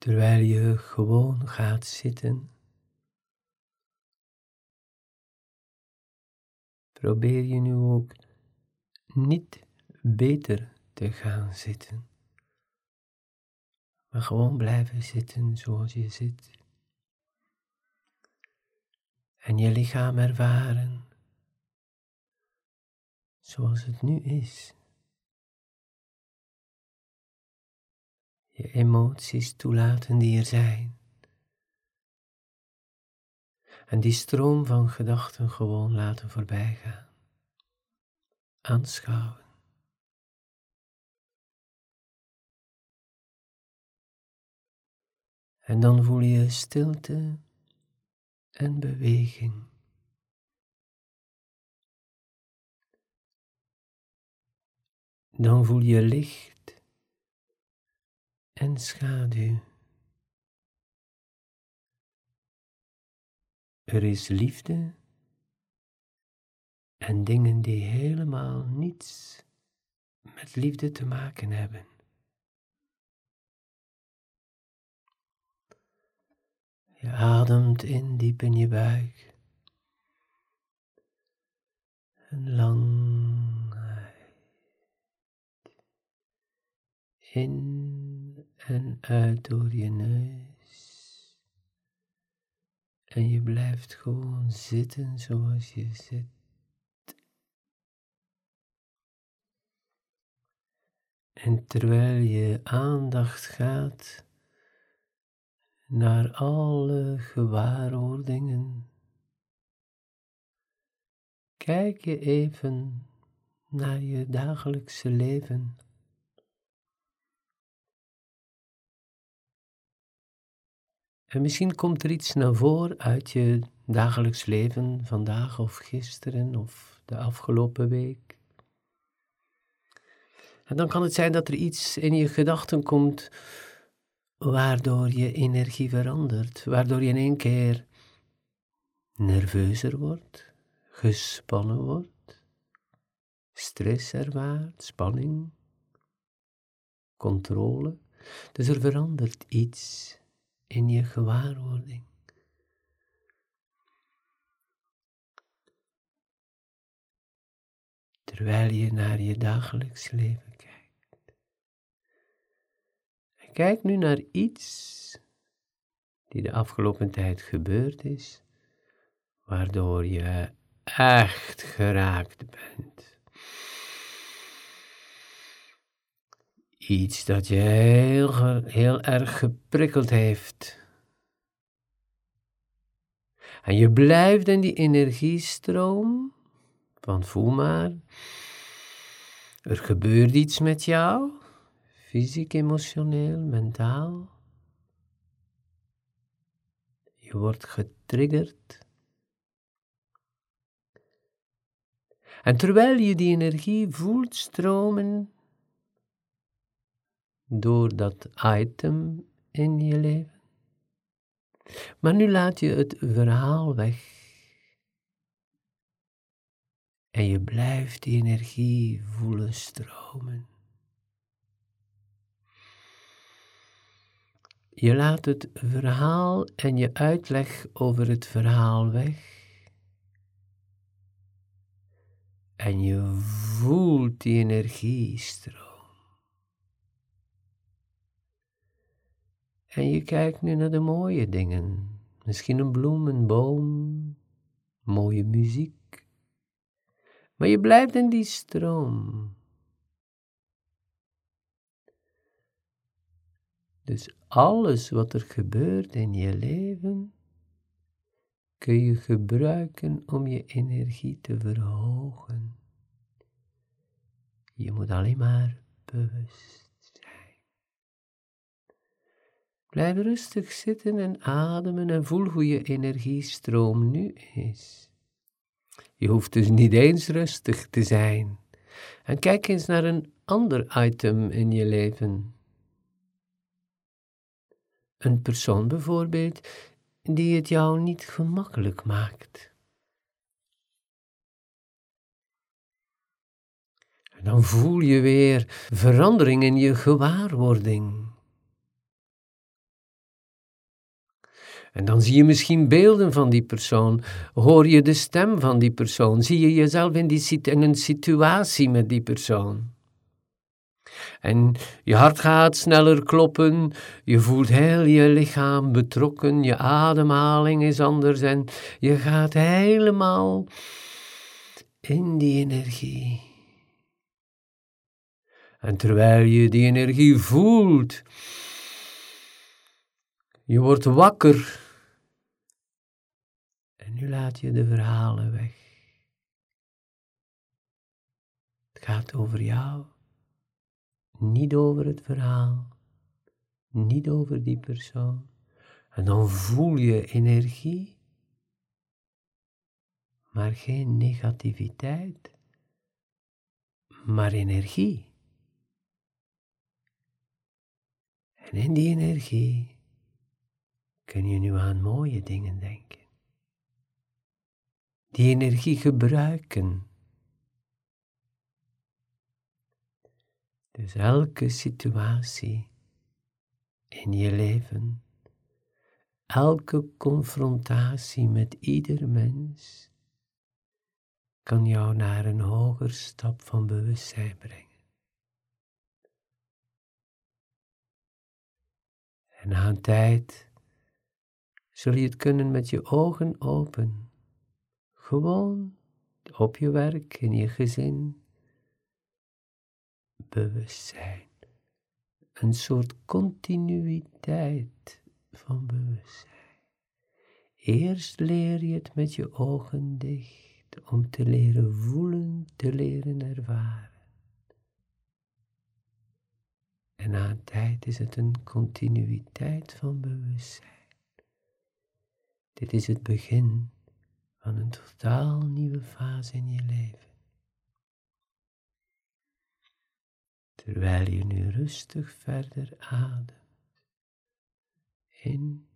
Terwijl je gewoon gaat zitten, probeer je nu ook niet beter te gaan zitten, maar gewoon blijven zitten zoals je zit. En je lichaam ervaren zoals het nu is. Je emoties toelaten die er zijn. En die stroom van gedachten gewoon laten voorbijgaan. Aanschouwen. En dan voel je stilte en beweging. Dan voel je licht en schaduw. Er is liefde en dingen die helemaal niets met liefde te maken hebben. Je ademt in diep in je buik. En lang in en uit door je neus. En je blijft gewoon zitten zoals je zit. En terwijl je aandacht gaat naar alle gewaarwordingen, kijk je even naar je dagelijkse leven. En misschien komt er iets naar voren uit je dagelijks leven, vandaag of gisteren of de afgelopen week. En dan kan het zijn dat er iets in je gedachten komt waardoor je energie verandert, waardoor je in één keer nerveuzer wordt, gespannen wordt, stress ervaart, spanning, controle. Dus er verandert iets in je gewaarwording. Terwijl je naar je dagelijks leven kijkt. Kijk nu naar iets die de afgelopen tijd gebeurd is, waardoor je echt geraakt bent. Iets dat je heel, erg geprikkeld heeft. En je blijft in die energiestroom van voel maar. Er gebeurt iets met jou, fysiek, emotioneel, mentaal. Je wordt getriggerd. En terwijl je die energie voelt stromen door dat item in je leven. Maar nu laat je het verhaal weg. En je blijft die energie voelen stromen. Je laat het verhaal en je uitleg over het verhaal weg. En je voelt die energie stromen. En je kijkt nu naar de mooie dingen. Misschien een bloem, een boom, mooie muziek. Maar je blijft in die stroom. Dus alles wat er gebeurt in je leven, kun je gebruiken om je energie te verhogen. Je moet alleen maar bewust. Blijf rustig zitten en ademen en voel hoe je energiestroom nu is. Je hoeft dus niet eens rustig te zijn. En kijk eens naar een ander item in je leven. Een persoon bijvoorbeeld die het jou niet gemakkelijk maakt. En dan voel je weer verandering in je gewaarwording. En dan zie je misschien beelden van die persoon, hoor je de stem van die persoon, zie je jezelf in, die, in een situatie met die persoon. En je hart gaat sneller kloppen, je voelt heel je lichaam betrokken, je ademhaling is anders en je gaat helemaal in die energie. En terwijl je die energie voelt, je wordt wakker. En nu laat je de verhalen weg. Het gaat over jou, niet over het verhaal, niet over die persoon. En dan voel je energie, maar geen negativiteit, maar energie. En in die energie kun je nu aan mooie dingen denken. Die energie gebruiken. Dus elke situatie in je leven, elke confrontatie met ieder mens, kan jou naar een hoger stap van bewustzijn brengen. En een tijd zul je het kunnen met je ogen open. Gewoon op je werk, in je gezin. Bewustzijn. Een soort continuïteit van bewustzijn. Eerst leer je het met je ogen dicht om te leren voelen, te leren ervaren. En na een tijd is het een continuïteit van bewustzijn. Dit is het begin van een totaal nieuwe fase in je leven. Terwijl je nu rustig verder ademt. In,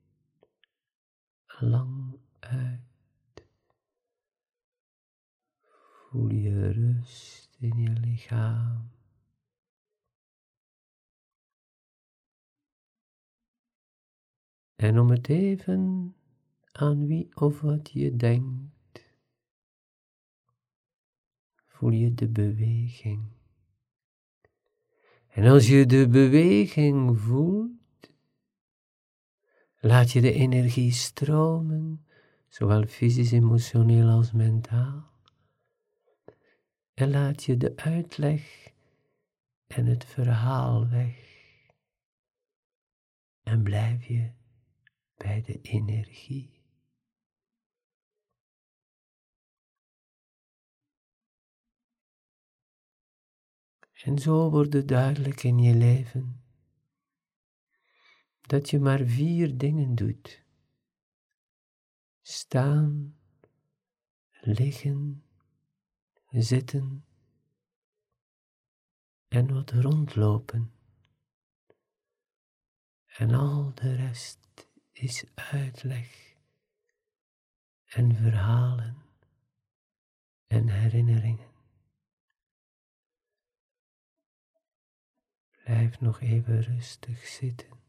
lang uit. Voel je rust in je lichaam. En om het even aan wie of wat je denkt, voel je de beweging. En als je de beweging voelt, laat je de energie stromen, zowel fysisch, emotioneel als mentaal. En laat je de uitleg en het verhaal weg. En blijf je bij de energie. En zo wordt het duidelijk in je leven dat je maar vier dingen doet. Staan, liggen, zitten en wat rondlopen. En al de rest is uitleg en verhalen en herinneringen. Blijf nog even rustig zitten,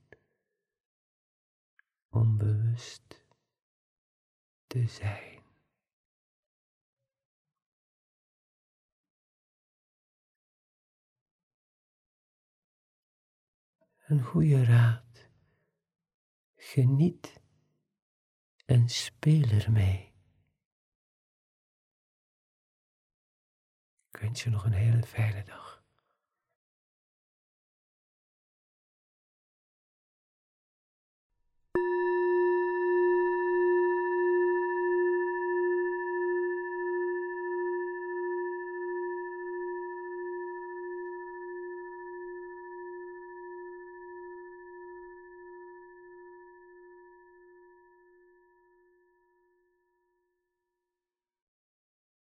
onbewust te zijn. Een goede raad. Geniet en speel ermee. Ik wens je nog een hele fijne dag.